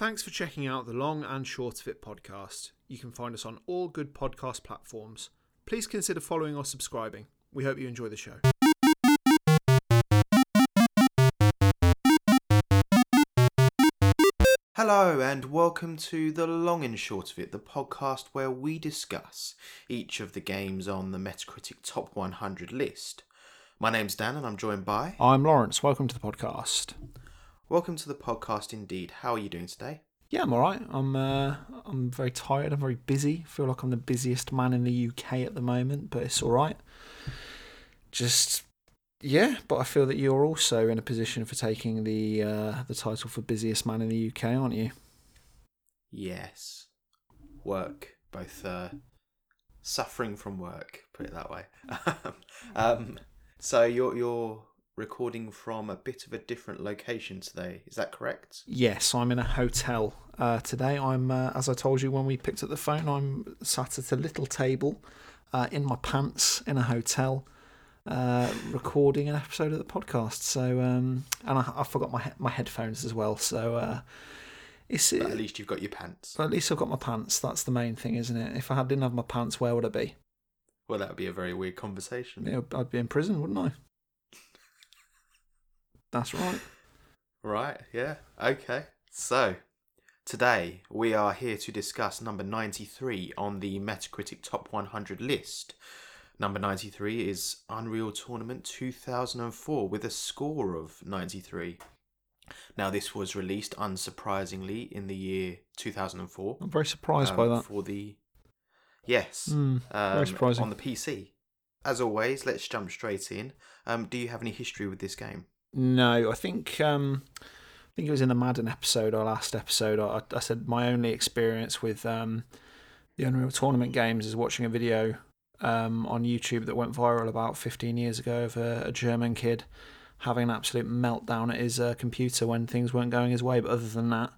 Thanks for checking out the Long and Short of It podcast. You can find us on all good podcast platforms. Please consider following or subscribing. We hope you enjoy the show. Hello, and welcome to The Long and Short of It, the podcast where we discuss each of the games on the Metacritic Top 100 list. My name's Dan, and I'm joined by. I'm Lawrence. Welcome to the podcast. Welcome to the podcast indeed. How are you doing today? Yeah, I'm all right. I'm uh, I'm very tired. I'm very busy. feel like I'm the busiest man in the UK at the moment, but it's all right. Just yeah, but I feel that you're also in a position for taking the uh, the title for busiest man in the UK, aren't you? Yes. Work, both uh, suffering from work, put it that way. um, so you're you're recording from a bit of a different location today. Is that correct? Yes, I'm in a hotel uh, today. I'm, uh, as I told you when we picked up the phone, I'm sat at a little table uh, in my pants in a hotel. Uh, recording an episode of the podcast. So, um, and I, I forgot my he- my headphones as well. So, uh, it's But at least you've got your pants. But at least I've got my pants. That's the main thing, isn't it? If I didn't have my pants, where would I be? Well, that would be a very weird conversation. Know, I'd be in prison, wouldn't I? That's right. Right, yeah. Okay. So, today we are here to discuss number 93 on the Metacritic Top 100 list. Number 93 is Unreal Tournament 2004 with a score of 93. Now, this was released unsurprisingly in the year 2004. I'm very surprised by um, that. For the. Yes. Mm, um, very surprising. On the PC. As always, let's jump straight in. Um, do you have any history with this game? No, I think um, I think it was in the Madden episode, our last episode. I, I said my only experience with um, the Unreal Tournament games is watching a video um, on YouTube that went viral about 15 years ago of a, a German kid having an absolute meltdown at his uh, computer when things weren't going his way. But other than that,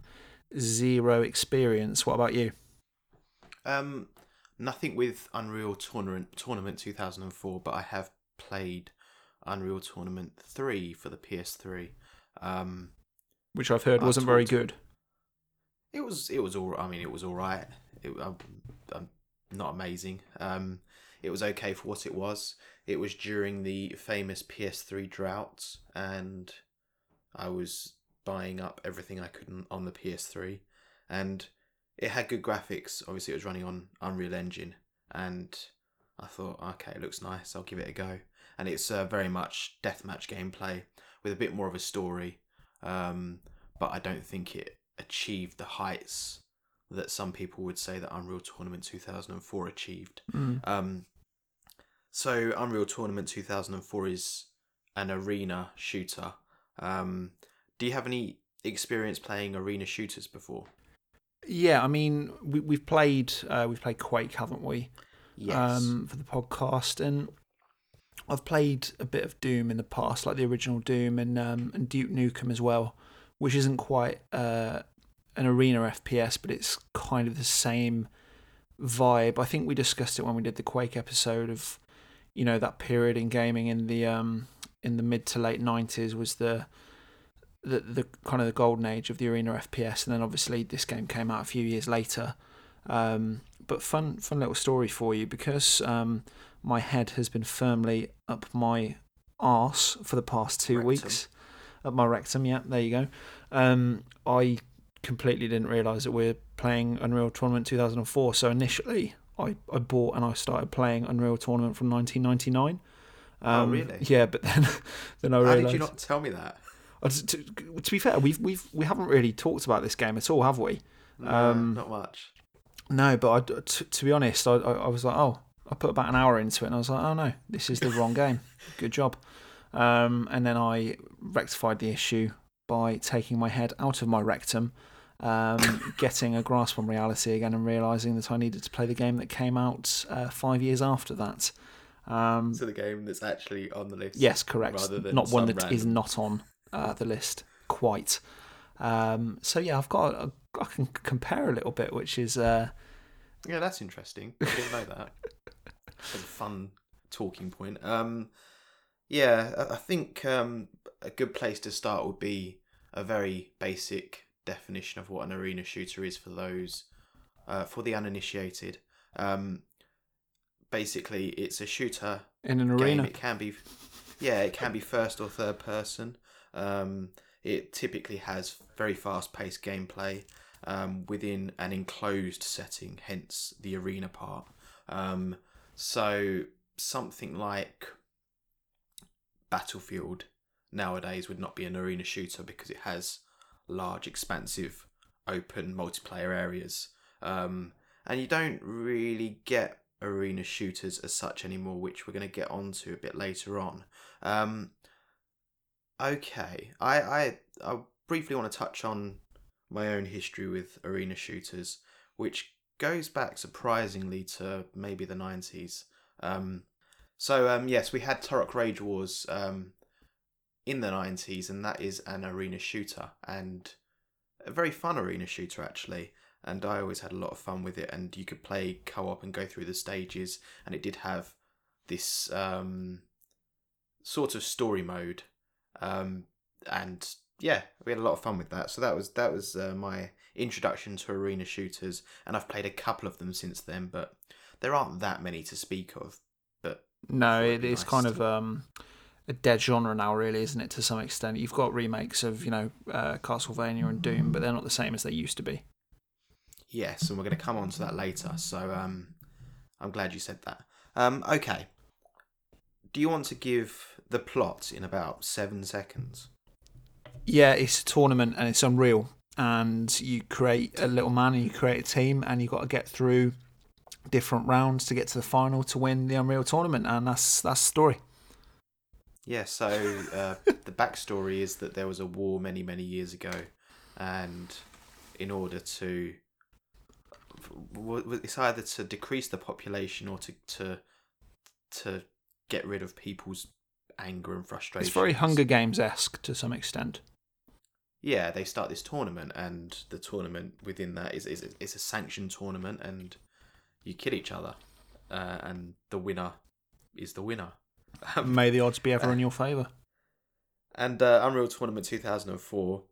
zero experience. What about you? Um, nothing with Unreal Tournament Tournament 2004, but I have played Unreal Tournament 3 for the PS3. Um, Which I've heard I wasn't very good. it was it was all I mean it was all right. It um, um, not amazing. Um, it was okay for what it was. It was during the famous PS3 drought, and I was buying up everything I could on- on the PS3, and it had good graphics. Obviously, it was running on Unreal Engine, and I thought, okay, it looks nice. I'll give it a go. And it's uh, very much deathmatch gameplay with a bit more of a story, um, but I don't think it achieved the heights that some people would say that Unreal Tournament 2004 achieved. Mm. Um, so Unreal Tournament 2004 is an arena shooter. Um, do you have any experience playing arena shooters before? Yeah, I mean we we've played uh, we've played Quake, haven't we? Yes. um, for the podcast, and I've played a bit of Doom in the past, like the original Doom and um, and Duke Nukem as well, which isn't quite uh, an arena FPS, but it's kind of the same vibe. I think we discussed it when we did the Quake episode of, you know, that period in gaming in the um, in the mid to late nineties was the the the kind of the golden age of the arena FPS, and then obviously this game came out a few years later. Um, but fun, fun little story for you because um, my head has been firmly up my arse for the past two Rectum. weeks. Up my rectum, yeah, there you go. Um, I completely didn't realise that we're playing Unreal Tournament 2004. So initially, I, I bought and I started playing Unreal Tournament from 1999. Oh, really? Yeah, but then then I realised. How did you not tell me that? To, to be fair, we've we've we haven't really talked about this game at all, have we? No, Um, not much. No, but I, to, to be honest, I, I, I was like, oh, I put about an hour into it, and I was like, oh no, this is the wrong game. Good job. Um, and then I rectified the issue by taking my head out of my rectum, um, getting a grasp on reality again, and realizing that I needed to play the game that came out uh, five years after that. Um, So the game that's actually on the list. Yes, correct. Rather than Not one that is random- not on uh, the list quite. Um, so yeah, I've got a, I can compare a little bit, which is uh, Yeah, that's interesting. I didn't know that. Fun talking point. Um, yeah, I- think um, a good place to start would be a very basic definition of what an arena shooter is for those uh, for the uninitiated. Um, basically, it's a shooter In an game. arena. It can be, yeah, it can be first or third person. Um, it typically has very fast-paced gameplay um, within an enclosed setting, hence the arena part. Um, so something like Battlefield nowadays would not be an arena shooter because it has large, expansive, open multiplayer areas. Um, and you don't really get arena shooters as such anymore, which we're going to get onto a bit later on. Um, okay, I, I I briefly want to touch on my own history with arena shooters, which goes back surprisingly to maybe the nineties. Um, so um, yes, we had Turok Rage Wars um, in the nineties, and that is an arena shooter and a very fun arena shooter actually and I always had a lot of fun with it. And you could play co-op and go through the stages, and it did have this um, sort of story mode, um, and yeah, we had a lot of fun with that. So that was that was uh, my introduction to arena shooters, and I've played a couple of them since then, but there aren't that many to speak of. But No, Thought it'd it be is nice kind to- of um, a dead genre now, really, isn't it? To some extent, you've got remakes of you know uh, Castlevania and Doom, but they're not the same as they used to be. Yes, and we're going to come on to that later. So um, I'm glad you said that. Um, okay. Do you want to give the plot in about seven seconds? Yeah, it's a tournament and it's unreal. And you create a little man and you create a team, and you've got to get through different rounds to get to the final to win the Unreal tournament. And that's that's the story. Yeah, so uh, the backstory is that there was a war many, many years ago, and in order to, it's either to decrease the population or to to to get rid of people's anger and frustration. It's very Hunger Games esque to some extent. Yeah, they start this tournament, and the tournament within that is is is a sanctioned tournament, and you kill each other, uh, and the winner is the winner. May the odds be ever in your favour. And uh, Unreal Tournament 2004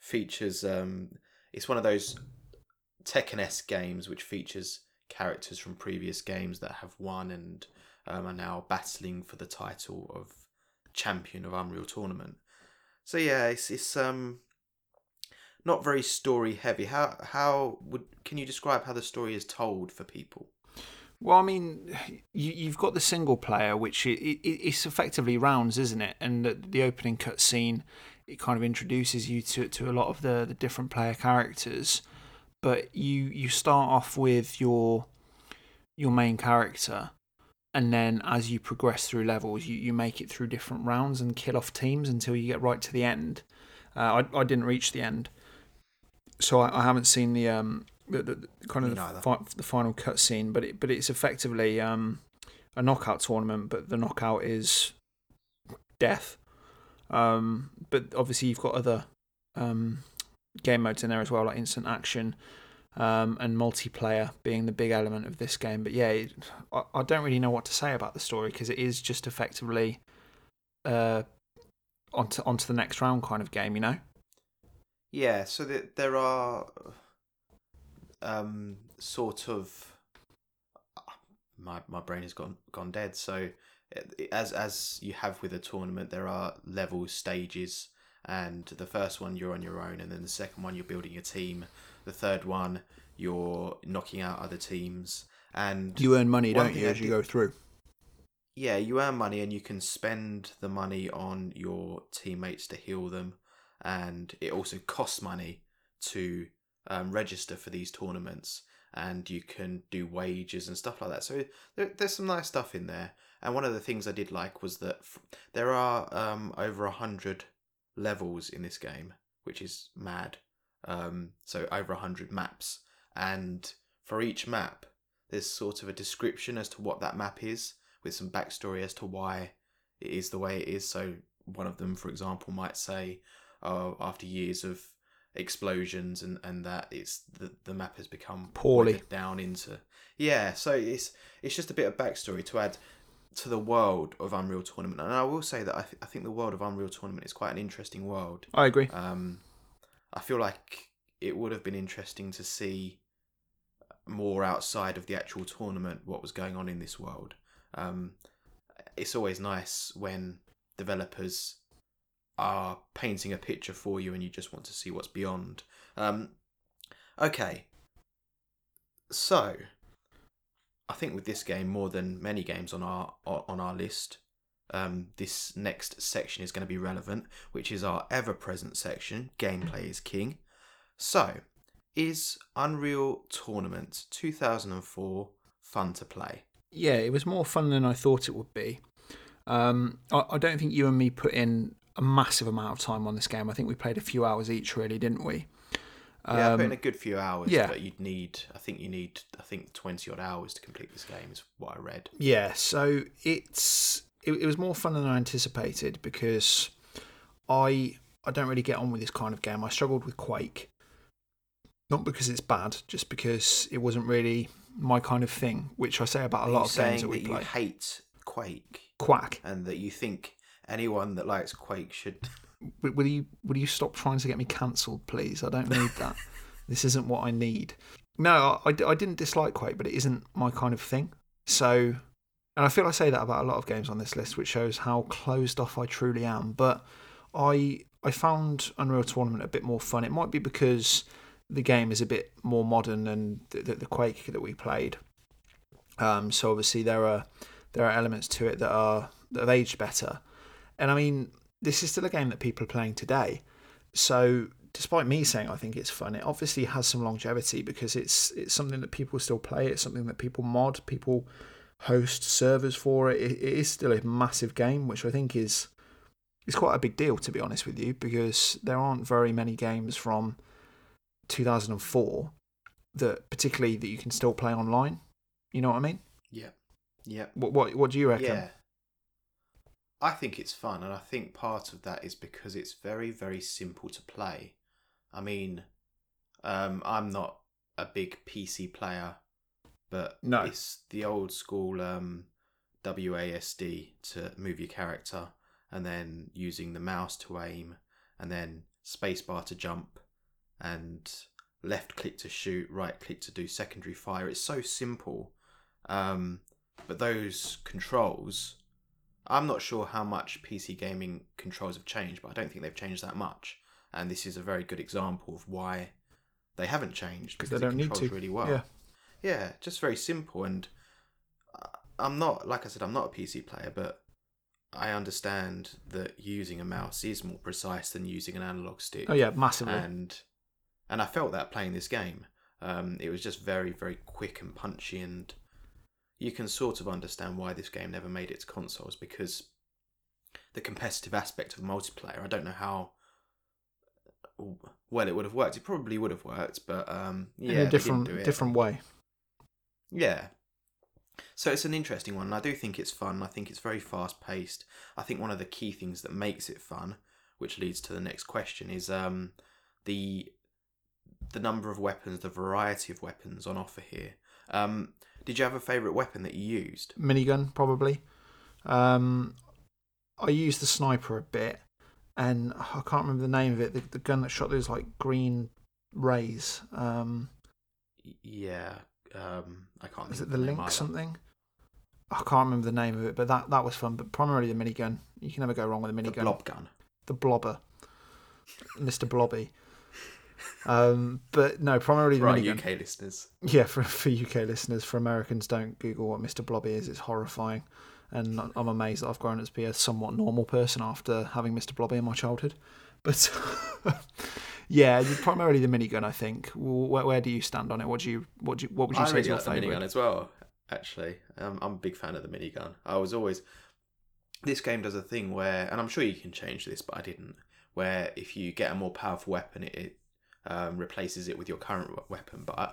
features. Um, it's one of those Tekken-esque games which features characters from previous games that have won and um, are now battling for the title of champion of Unreal Tournament. So yeah, it's it's um not very story heavy. How how would can you describe how the story is told for people? Well, I mean, you, you've got the single player, which it, it, it's effectively rounds, isn't it? And the, the opening cutscene, it kind of introduces you to to a lot of the, the different player characters. But you you start off with your your main character, and then as you progress through levels, you, you make it through different rounds and kill off teams until you get right to the end. Uh, I I didn't reach the end, so I, I haven't seen the um the, the, the kind of the, fi- the final cutscene, but it but it's effectively um a knockout tournament, but the knockout is death. Um, but obviously you've got other um game modes in there as well, like instant action. Um, and multiplayer being the big element of this game, but yeah, it, I, I don't really know what to say about the story because it is just effectively uh, onto onto the next round kind of game, you know. Yeah, so that there are um sort of my my brain has gone gone dead. So as as you have with a tournament, there are levels, stages, and the first one you're on your own, and then the second one you're building a team. The third one you're knocking out other teams, and You earn money, don't you, as you go through? yeah, you earn money and you can spend the money on your teammates to heal them, and it also costs money to um, register for these tournaments, and you can do wages and stuff like that. So there, there's some nice stuff in there. And one of the things I did like was that f- there are um, over a hundred levels in this game, which is mad. Um, so over a hundred maps, and for each map, there's sort of a description as to what that map is with some backstory as to why it is the way it is. So one of them, for example, might say, "Oh, after years of explosions and and that it's the the map has become Poorly. down into yeah." So it's it's just a bit of backstory to add to the world of Unreal Tournament, and I will say that I, th- I think the world of Unreal Tournament is quite an interesting world. I agree. Um, I feel like it would have been interesting to see more outside of the actual tournament what was going on in this world. Um, it's always nice when developers are painting a picture for you and you just want to see what's beyond. Um, okay, so I think with this game more than many games on our on our list, um, this next section is going to be relevant, which is our ever-present section. Gameplay is king. So, is Unreal Tournament 2004 fun to play? Yeah, it was more fun than I thought it would be. Um, I, I don't think you and me put in a massive amount of time on this game. I think we played a few hours each, really, didn't we? Yeah, I put in Um, a good few hours, yeah. but you'd need, I think you need, I think 20 odd hours to complete this game, is what I read. Yeah, so it's it, it was more fun than I anticipated because I I don't really get on with this kind of game. I struggled with Quake, not because it's bad, just because it wasn't really my kind of thing. Which I say about a Are lot of games that we that we you hate Quake Quack. and that you think anyone that likes Quake should. Will you will you stop trying to get me cancelled, please? I don't need that. this isn't what I need. No, I, I didn't dislike Quake, but it isn't my kind of thing. So, and I feel I say that about a lot of games on this list, which shows how closed off I truly am. But I I found Unreal Tournament a bit more fun. It might be because the game is a bit more modern than the, the, the Quake that we played. Um, so obviously there are there are elements to it that are that have aged better. And I mean, this is still a game that people are playing today. So despite me saying I think it's fun, it obviously has some longevity because it's it's something that people still play. It's something that people mod, people host servers for it. It, it is still a massive game, which I think is is quite a big deal to be honest with you, because there aren't very many games from 2004 that particularly that you can still play online. You know what I mean? Yeah. Yeah. What what what do you reckon? Yeah. I think it's fun, and I think part of that is because it's very, very simple to play. I mean, um, I'm not a big PC player, but No. it's the old school um, WASD to move your character, and then using the mouse to aim, and then spacebar to jump, and left click to shoot, right click to do secondary fire. It's so simple. Um, but those controls, I'm not sure how much PC gaming controls have changed, but I don't think they've changed that much. And this is a very good example of why they haven't changed because they don't need to. really well. Yeah. yeah, just very simple. And I- I'm not, like I said, I'm not a PC player, but I understand that using a mouse is more precise than using an analog stick Oh yeah, massively. and and I felt that playing this game. Um, it was just very very quick and punchy, and you can sort of understand why this game never made it to consoles because the competitive aspect of multiplayer. I don't know how well it would have worked. It probably would have worked, but um, yeah, in a different different way. Yeah. So it's an interesting one. and I do think it's fun. I think it's very fast paced. I think one of the key things that makes it fun, which leads to the next question, is um, the the number of weapons, the variety of weapons on offer here. Um, did you have a favourite weapon that you used? Minigun probably. Um, I used the sniper a bit, and I can't remember the name of it. The, the gun that shot those like green rays. Um, Yeah, um, I can't. is it the link either. something? I can't remember the name of it, but that that was fun. But primarily the minigun. You can never go wrong with a The minigun. The blob gun. the blobber, Mr. Blobby. Um, but no, primarily the Right, minigun. UK listeners. Yeah, for for UK listeners, for Americans, don't Google what Mr. Blobby is. It's horrifying, and I'm amazed that I've grown up to be a somewhat normal person after having Mr. Blobby in my childhood. But yeah, primarily the minigun. I think. Where, where do you stand on it? What do you what do you, what would you I say really is your like the minigun as well. Actually, um, I'm a big fan of the minigun. I was always. This game does a thing where, and I'm sure you can change this, but I didn't. Where if you get a more powerful weapon, it, it um, replaces it with your current weapon. But I,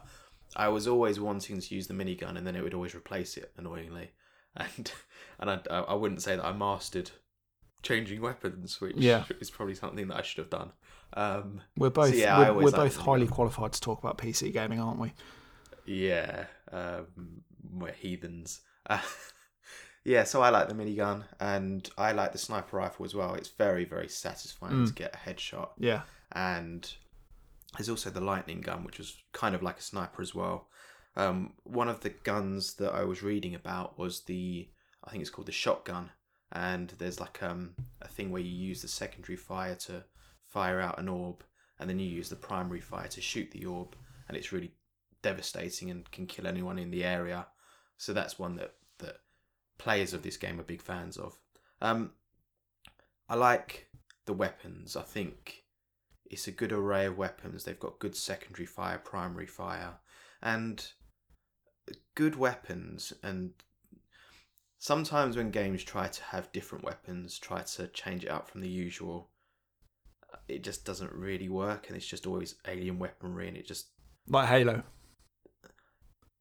I was always wanting to use the minigun, and then it would always replace it annoyingly. And and I, I wouldn't say that I mastered changing weapons, which Yeah. is probably something that I should have done. Um, We're both yeah, we're, we're both highly qualified to talk about PC gaming, aren't we? Yeah, um, we're heathens. Uh, yeah, so I like the minigun and I like the sniper rifle as well. It's very, very satisfying Mm. to get a headshot. Yeah, And There's also the lightning gun, which was kind of like a sniper as well. Um, one of the guns that I was reading about was the, I think it's called the shotgun, and there's like um, a thing where you use the secondary fire to fire out an orb, and then you use the primary fire to shoot the orb, and it's really devastating and can kill anyone in the area. So that's one that that players of this game are big fans of. Um, I like the weapons. I think it's a good array of weapons. They've got good secondary fire, primary fire, and good weapons. And sometimes when games try to have different weapons, try to change it up from the usual, it just doesn't really work, and it's just always alien weaponry, and it just Like Halo.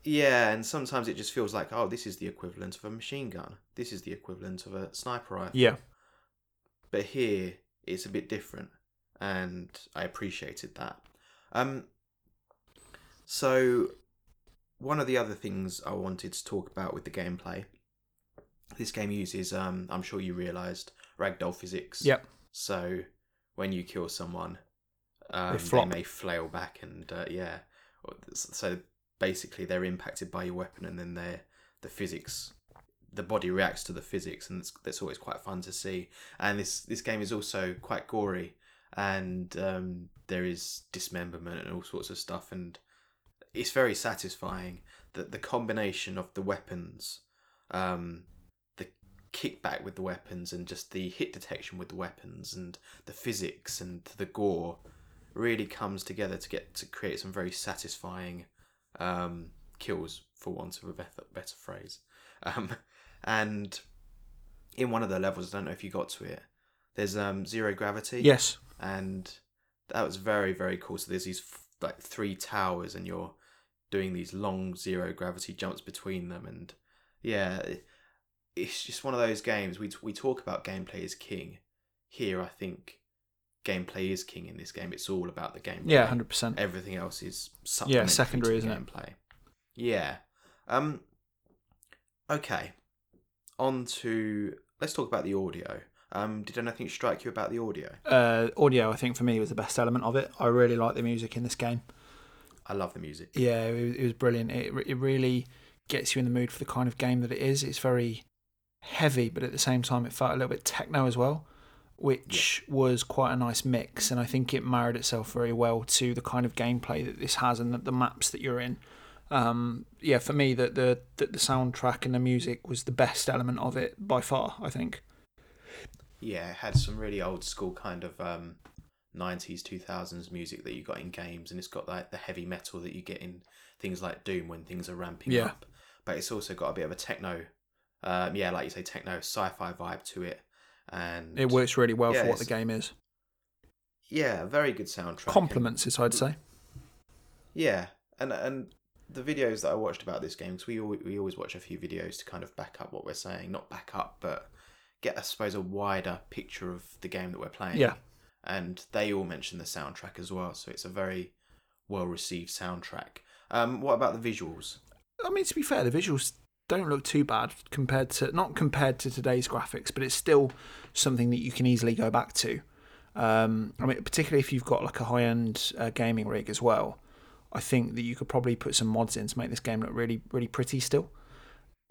yeah, and sometimes it just feels like, oh, this is the equivalent of a machine gun. This is the equivalent of a sniper rifle. Yeah. But here it's a bit different, and I appreciated that. Um, so one of the other things I wanted to talk about with the gameplay, this game uses, um, I'm sure you realised, ragdoll physics. Yep. So when you kill someone, um, they, flop. may flail back, and uh, yeah, so basically they're impacted by your weapon, and then they the physics, the body reacts to the physics, and it's, that's always quite fun to see. And this this game is also quite gory, and um, there is dismemberment and all sorts of stuff, and it's very satisfying that the combination of the weapons, um, the kickback with the weapons, and just the hit detection with the weapons, and the physics and the gore, really comes together to get to create some very satisfying um, kills, for want of a better, better phrase. Um, and in one of the levels, I don't know if you got to it. There's um, zero gravity Yes. and that was very very cool. So there's these f- like three towers, and you're doing these long zero gravity jumps between them, and yeah, it's just one of those games. We we talk about gameplay is king. Here, I think gameplay is king in this game. It's all about the gameplay. Yeah, hundred percent. Everything else is supplementary secondary, isn't the it? gameplay. Yeah. Um. Okay. On to let's talk about the audio. Um. Did anything strike you about the audio? Uh, audio, I think for me was the best element of it. I really like the music in this game. I love the music. Yeah, it was, it was brilliant. It it really gets you in the mood for the kind of game that it is. It's very heavy, but at the same time, it felt a little bit techno as well, which was quite a nice mix. And I think it married itself very well to the kind of gameplay that this has and the, the maps that you're in. Um, yeah, for me, that the, the the soundtrack and the music was the best element of it by far. I think. Yeah, it had some really old school kind of um, 90s, 2000s music that you got in games, and it's got like the heavy metal that you get in things like Doom when things are ramping Yeah. up. But it's also got a bit of a techno, um, yeah, like you say, techno sci fi vibe to it. And It works really well Yeah, for what the game is. Yeah, very good soundtrack. Compliments it, I'd say. Yeah, and and the videos that I watched about this game, because we we always watch a few videos to kind of back up what we're saying, not back up, but get I suppose a wider picture of the game that we're playing. Yeah. and they all mention the soundtrack as well, so it's a very well received soundtrack. Um, what about the visuals? I mean, to be fair, the visuals don't look too bad compared to not compared to today's graphics, but it's still something that you can easily go back to. Um, I mean, particularly if you've got like a high-end uh, gaming rig as well, I think that you could probably put some mods in to make this game look really, really pretty. Still,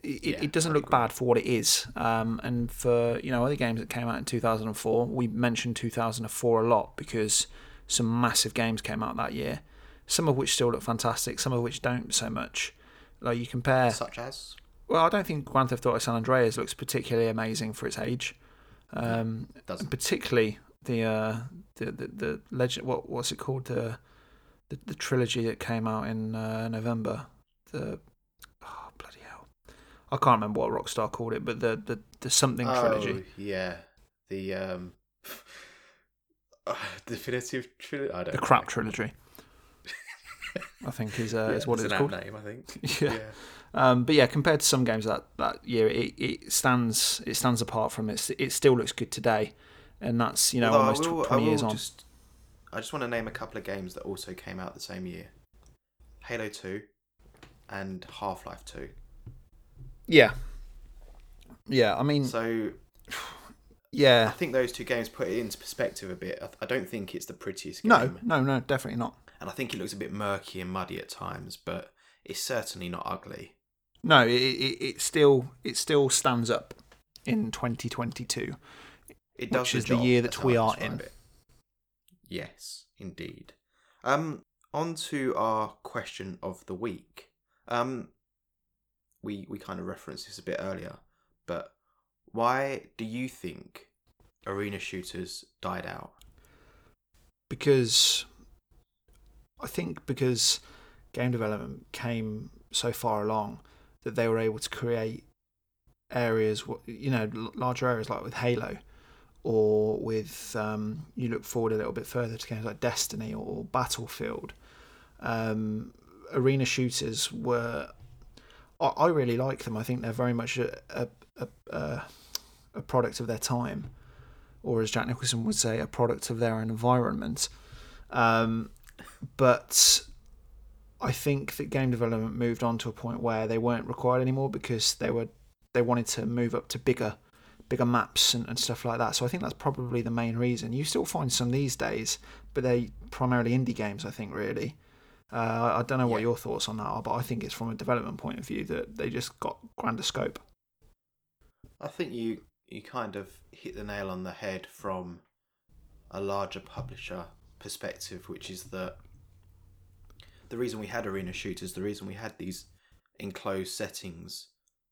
it, Yeah, it doesn't I'd look agree. bad for what it is. Um, and for you know other games that came out in 2004, we mentioned 2004 a lot because some massive games came out that year. Some of which still look fantastic, some of which don't so much. Like you compare Such as well, I don't think Grand Theft Auto San Andreas looks particularly amazing for its age. Um, doesn't particularly the uh, the the, the legend. What what's it called? The the, the trilogy that came out in uh, November. The bloody hell, I can't remember what Rockstar called it, but the the, the something trilogy. Oh, yeah, the um, definitive trilogy. I don't The know. crap trilogy. I think is uh, Yeah, is what it's it's an called. name, I think. Yeah. yeah. Um, but yeah, compared to some games that that year, it, it stands it stands apart from it. It still looks good today, and that's you know Although almost will- twenty years on. I just want to name a couple of games that also came out the same year: Halo Two and Half Life Two. Yeah, yeah. I mean, So Yeah. I think those two games put it into perspective a bit. I- I don't think it's the prettiest game. No, no, no, definitely not. and I think it looks a bit murky and muddy at times, but it's certainly not ugly. No, it, it, it still it still stands up in 2022. It does Which the is the year that we are in. it. Yes, indeed. Um, on to our question of the week. Um, we we kind of referenced this a bit earlier, but why do you think arena shooters died out? because I think because game development came so far along that they were able to create areas, you know, larger areas like with Halo, or with um, you look forward a little bit further to games like Destiny or Battlefield. Um, arena shooters were, I, I really like them. I think they're very much a a, a, a product of their time or as Jack Nicholson would say, a product of their environment. Um, but I think that game development moved on to a point where they weren't required anymore because they were they wanted to move up to bigger bigger maps and, and stuff like that. So I think that's probably the main reason. You still find some these days, but they're primarily indie games. I think really. Uh, I- don't know what Yeah. your thoughts on that are, but I think it's from a development point of view that they just got grander scope. I think you you kind of hit the nail on the head from a larger publisher perspective, which is that the reason we had arena shooters, the reason we had these enclosed settings,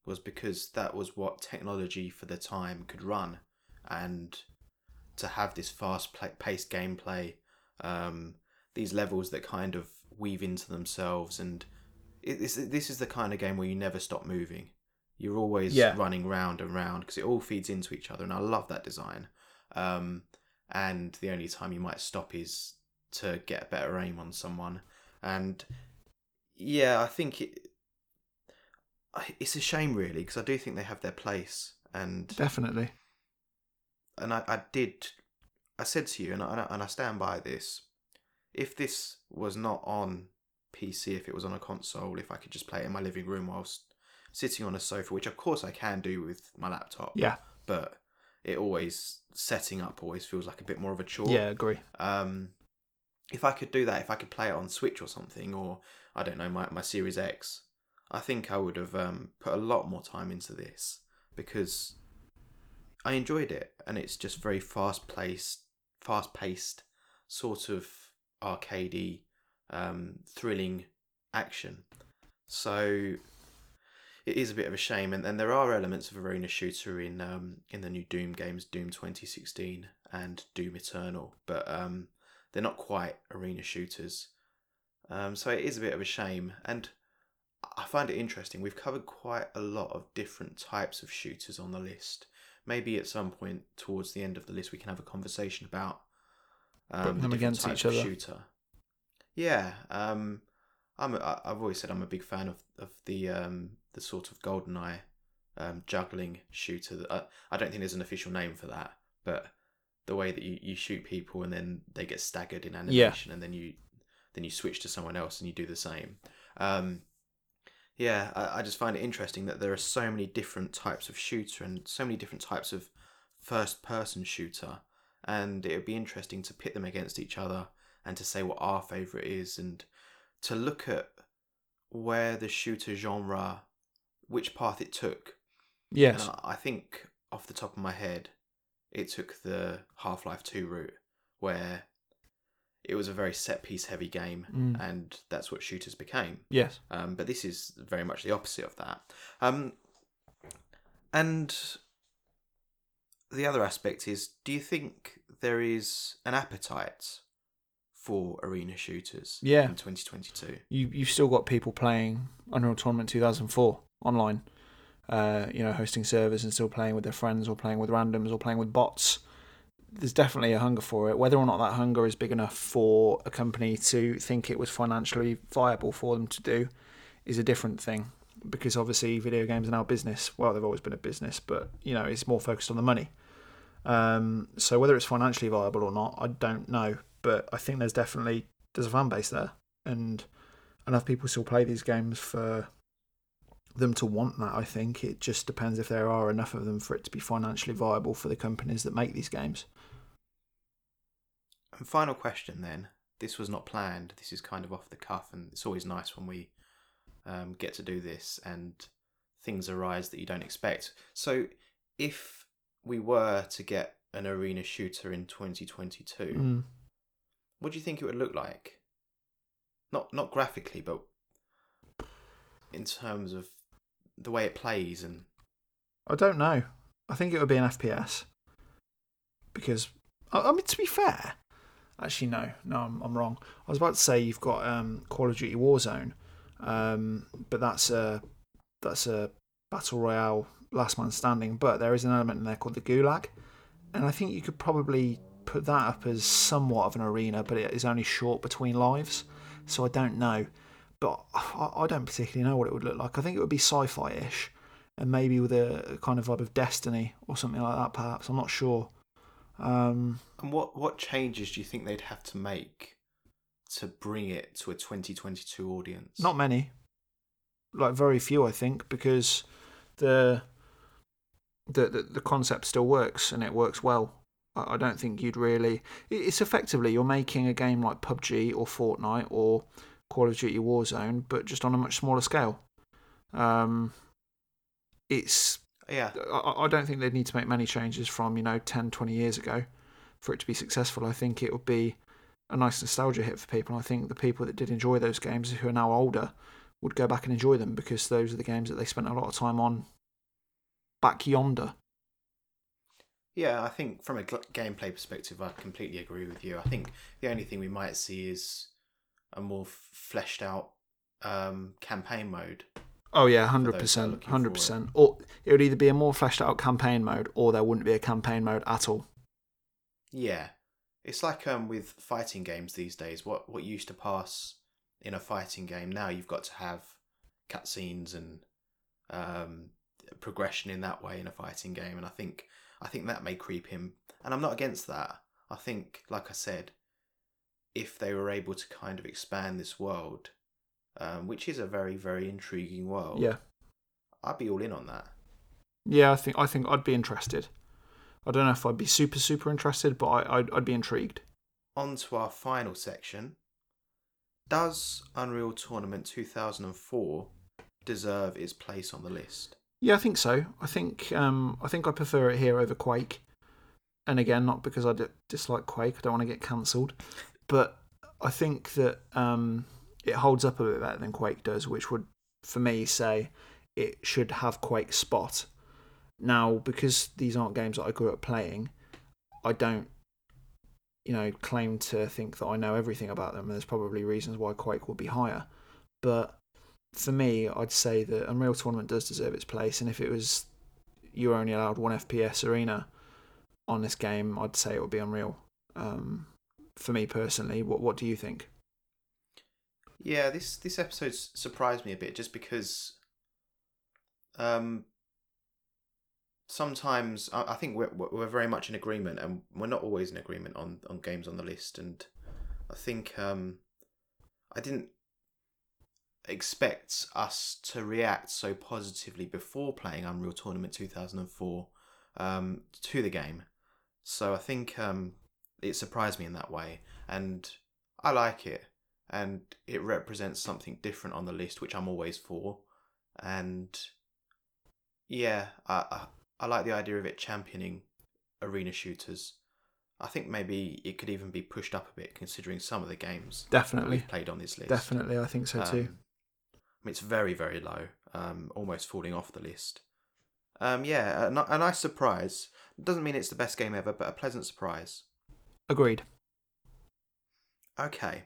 was because that was what technology for the time could run, and to have this fast-paced gameplay, um, these levels that kind of weave into themselves, and it, this this is the kind of game where you never stop moving. You're always Yeah. running round and round because it all feeds into each other, and I love that design. Um, and the only time you might stop is to get a better aim on someone. And yeah, I think it, it's a shame really because I do think they have their place, and Definitely. and I, I did, I said to you, and I, and I stand by this. If this was not on PC, if it was on a console, if I could just play it in my living room whilst sitting on a sofa, which of course I can do with my laptop, Yeah. but it always setting up always feels like a bit more of a chore. Yeah. Agree. Um, if I could do that, if I could play it on Switch or something, or I don't know, my, my Series X, I think I would have um, put a lot more time into this because I enjoyed it, and it's just very fast paced, fast paced, sort of arcadey, um, thrilling action. So it is a bit of a shame, and, and there are elements of arena shooter in um, in the new Doom games, Doom 2016 and Doom Eternal, but um, they're not quite arena shooters. Um, so it is a bit of a shame, and I find it interesting. We've covered quite a lot of different types of shooters on the list. Maybe at some point towards the end of the list, we can have a conversation about um, Putting them against each other. Shooter. Yeah, um, I'm. A, I've always said I'm a big fan of of the um, the sort of GoldenEye um, juggling shooter. That I, I don't think there's an official name for that, but the way that you, you shoot people and then they get staggered in animation, and then you then you switch to someone else and you do the same. Um, yeah, I, I just find it interesting that there are so many different types of shooter and so many different types of first person shooter, and it would be interesting to pit them against each other and to say what our favorite is and to look at where the shooter genre, which path it took. Yes. And I think off the top of my head, it took the Half Life 2 route where it was a very set piece heavy game Mm. and that's what shooters became. Yes. Um, but this is very much the opposite of that. Um, and the other aspect is do you think there is an appetite for arena shooters Yeah. in 2022? you you've still got people playing Unreal Tournament 2004 online, uh, you know, hosting servers and still playing with their friends or playing with randoms or playing with bots. There's definitely a hunger for it. Whether or not that hunger is big enough for a company to think it was financially viable for them to do is a different thing. Because obviously, video games are now business. Well, they've always been a business, but you know, it's more focused on the money. Um, so whether it's financially viable or not, I don't know. But I think there's definitely there's a fan base there, and enough people still play these games for them to want that. I think it just depends if there are enough of them for it to be financially viable for the companies that make these games. And final question then this was not planned. This is kind of off the cuff, and it's always nice when we um, get to do this and things arise that you don't expect. So, if we were to get an arena shooter in 2022, Mm. what do you think it would look like? Not not graphically, but in terms of the way it plays and I don't know. I think it would be an FPS because I, I mean to be fair, actually no, no, I'm, I'm wrong. I was about to say you've got um, Call of Duty Warzone, um, but that's a that's a battle royale last man standing. But there is an element in there called the Gulag, and I think you could probably put that up as somewhat of an arena, but it is only short between lives. So I don't know, but I, I don't particularly know what it would look like. I think it would be sci-fi-ish and maybe with a kind of vibe of Destiny or something like that. Perhaps I'm not sure. Um, and what what changes do you think they'd have to make to bring it to a 2022 audience? not many, like very few, I think, because the the the, the concept still works and it works well. I, I don't think you'd really. It's effectively you're making a game like PUBG or Fortnite or Call of Duty Warzone, but just on a much smaller scale. Um, it's yeah, I, I don't think they'd need to make many changes from, you know, 10, 20 years ago for it to be successful. I think it would be a nice nostalgia hit for people. I think the people that did enjoy those games, who are now older, would go back and enjoy them because those are the games that they spent a lot of time on back yonder. yeah. I think from a gl- gameplay perspective, I completely agree with you. I think the only thing we might see is a more f- fleshed out um, campaign mode. Oh yeah, hundred percent, hundred percent. Or it would either be a more fleshed out campaign mode, or there wouldn't be a campaign mode at all. Yeah, it's like um with fighting games these days. What what used to pass in a fighting game now you've got to have cutscenes and um progression in that way in a fighting game, and I think I think that may creep in. And I'm not against that. I think, like I said, if they were able to kind of expand this world, um, which is a very very intriguing world, Yeah, I'd be all in on that. yeah. I think I think I'd be interested. I don't know if I'd be super super interested, but I, I'd I'd be intrigued. on to our final section. Does Unreal Tournament 2004 deserve its place on the list? Yeah, I think so. I think um, I think I prefer it here over Quake. And again, not because I dislike Quake. I don't want to get cancelled, but I think that um, it holds up a bit better than Quake does, which would, for me, say it should have Quake spot. Now, because these aren't games that I grew up playing, I don't, you know, claim to think that I know everything about them. There's probably reasons why Quake would be higher, but for me, I'd say that Unreal Tournament does deserve its place, and if it was you were only allowed one FPS arena on this game, I'd say it would be Unreal. Um, for me personally, what what do you think? Yeah, this this episode surprised me a bit just because um sometimes I, I think we're we're very much in agreement and we're not always in agreement on on games on the list and I think um I didn't expect us to react so positively before playing Unreal Tournament 2004 um to the game. So I think um it surprised me in that way and I like it and it represents something different on the list, which I'm always for. And yeah, I, I I like the idea of it championing arena shooters. I think maybe it could even be pushed up a bit, considering some of the games that Definitely, we've played on this list. definitely, I think so too. Um, mean, it's very very low, um, almost falling off the list. Um, yeah, a, a nice surprise. Doesn't mean it's the best game ever, but a pleasant surprise. Agreed. Okay,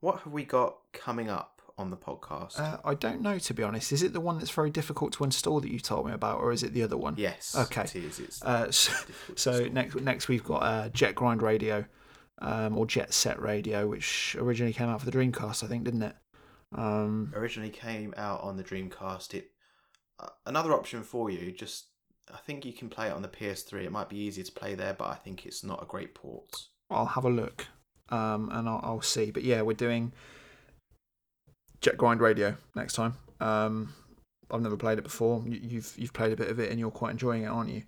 what have we got coming up on the podcast? Uh, I don't know to be honest. Is it the one that's very difficult to install that you told me about, or is it the other one? Yes. Okay. It is. It's Uh, so, so next next we've got uh, Jet Grind Radio, um, or Jet Set Radio, which originally came out for the Dreamcast, I think, didn't it? Um, originally came out on the Dreamcast. It uh, another option for you. Just I think you can play it on the PS3. It might be easier to play there, but I think it's not a great port. I'll have a look, um, and I'll, I'll see. But yeah, we're doing Jet Grind Radio next time. Um, I've never played it before. You- You've you've played a bit of it, and you're quite enjoying it, aren't you?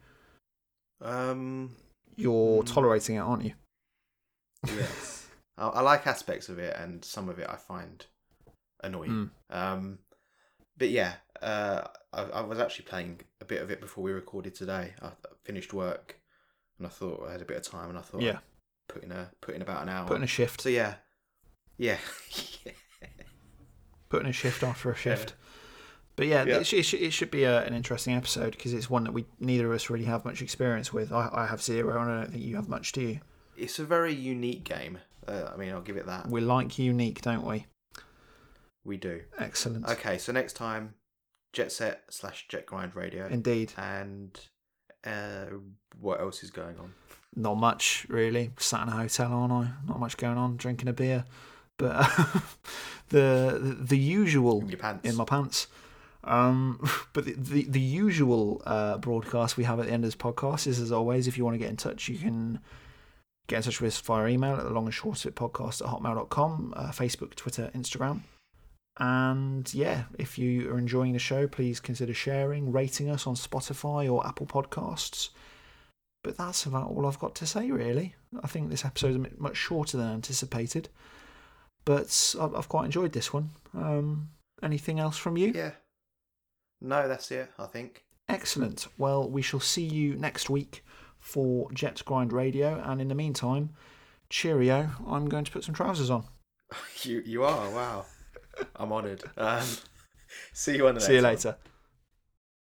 Um. You're Mm. tolerating it, aren't you? Yes. I, I like aspects of it, and some of it I find annoying. Mm. Um, but yeah, uh, I, I was actually playing a bit of it before we recorded today. I finished work, and I thought I had a bit of time, and I thought Yeah. I'd put in a put in about an hour. Putting a shift. so yeah, yeah, putting a shift after a shift. But yeah, Yeah. It, it, it should be a, an interesting episode because it's one that we neither of us really have much experience with. I, I have zero, and I don't think you have much, do you? it's a very unique game. Uh, I mean, I'll give it that. We like unique, don't we? We do. Excellent. Okay, so next time, Jet Set slash Jet Grind Radio, Indeed. and uh, what else is going on? Not much, really. Sat in a hotel, aren't I? Not much going on. Drinking a beer. But the, the the usual In your pants. in my pants. Um, but the, the, the usual uh, broadcast we have at the end of this podcast is, as always, if you want to get in touch, you can get in touch with us via email at the long and short of it podcast at hotmail.com, uh, Facebook, Twitter, Instagram. And yeah, if you are enjoying the show, please consider sharing, rating us on Spotify or Apple Podcasts. But that's about all I've got to say, really. I think this episode is a bit much shorter than anticipated, but I've I've quite enjoyed this one. Um, anything else from you? Yeah. No, that's it. I think. Excellent. Well, we shall see you next week for Jet Grind Radio, and in the meantime, cheerio. I'm going to put some trousers on. You you are wow. I'm honoured. Um, see you on the next See you one. later.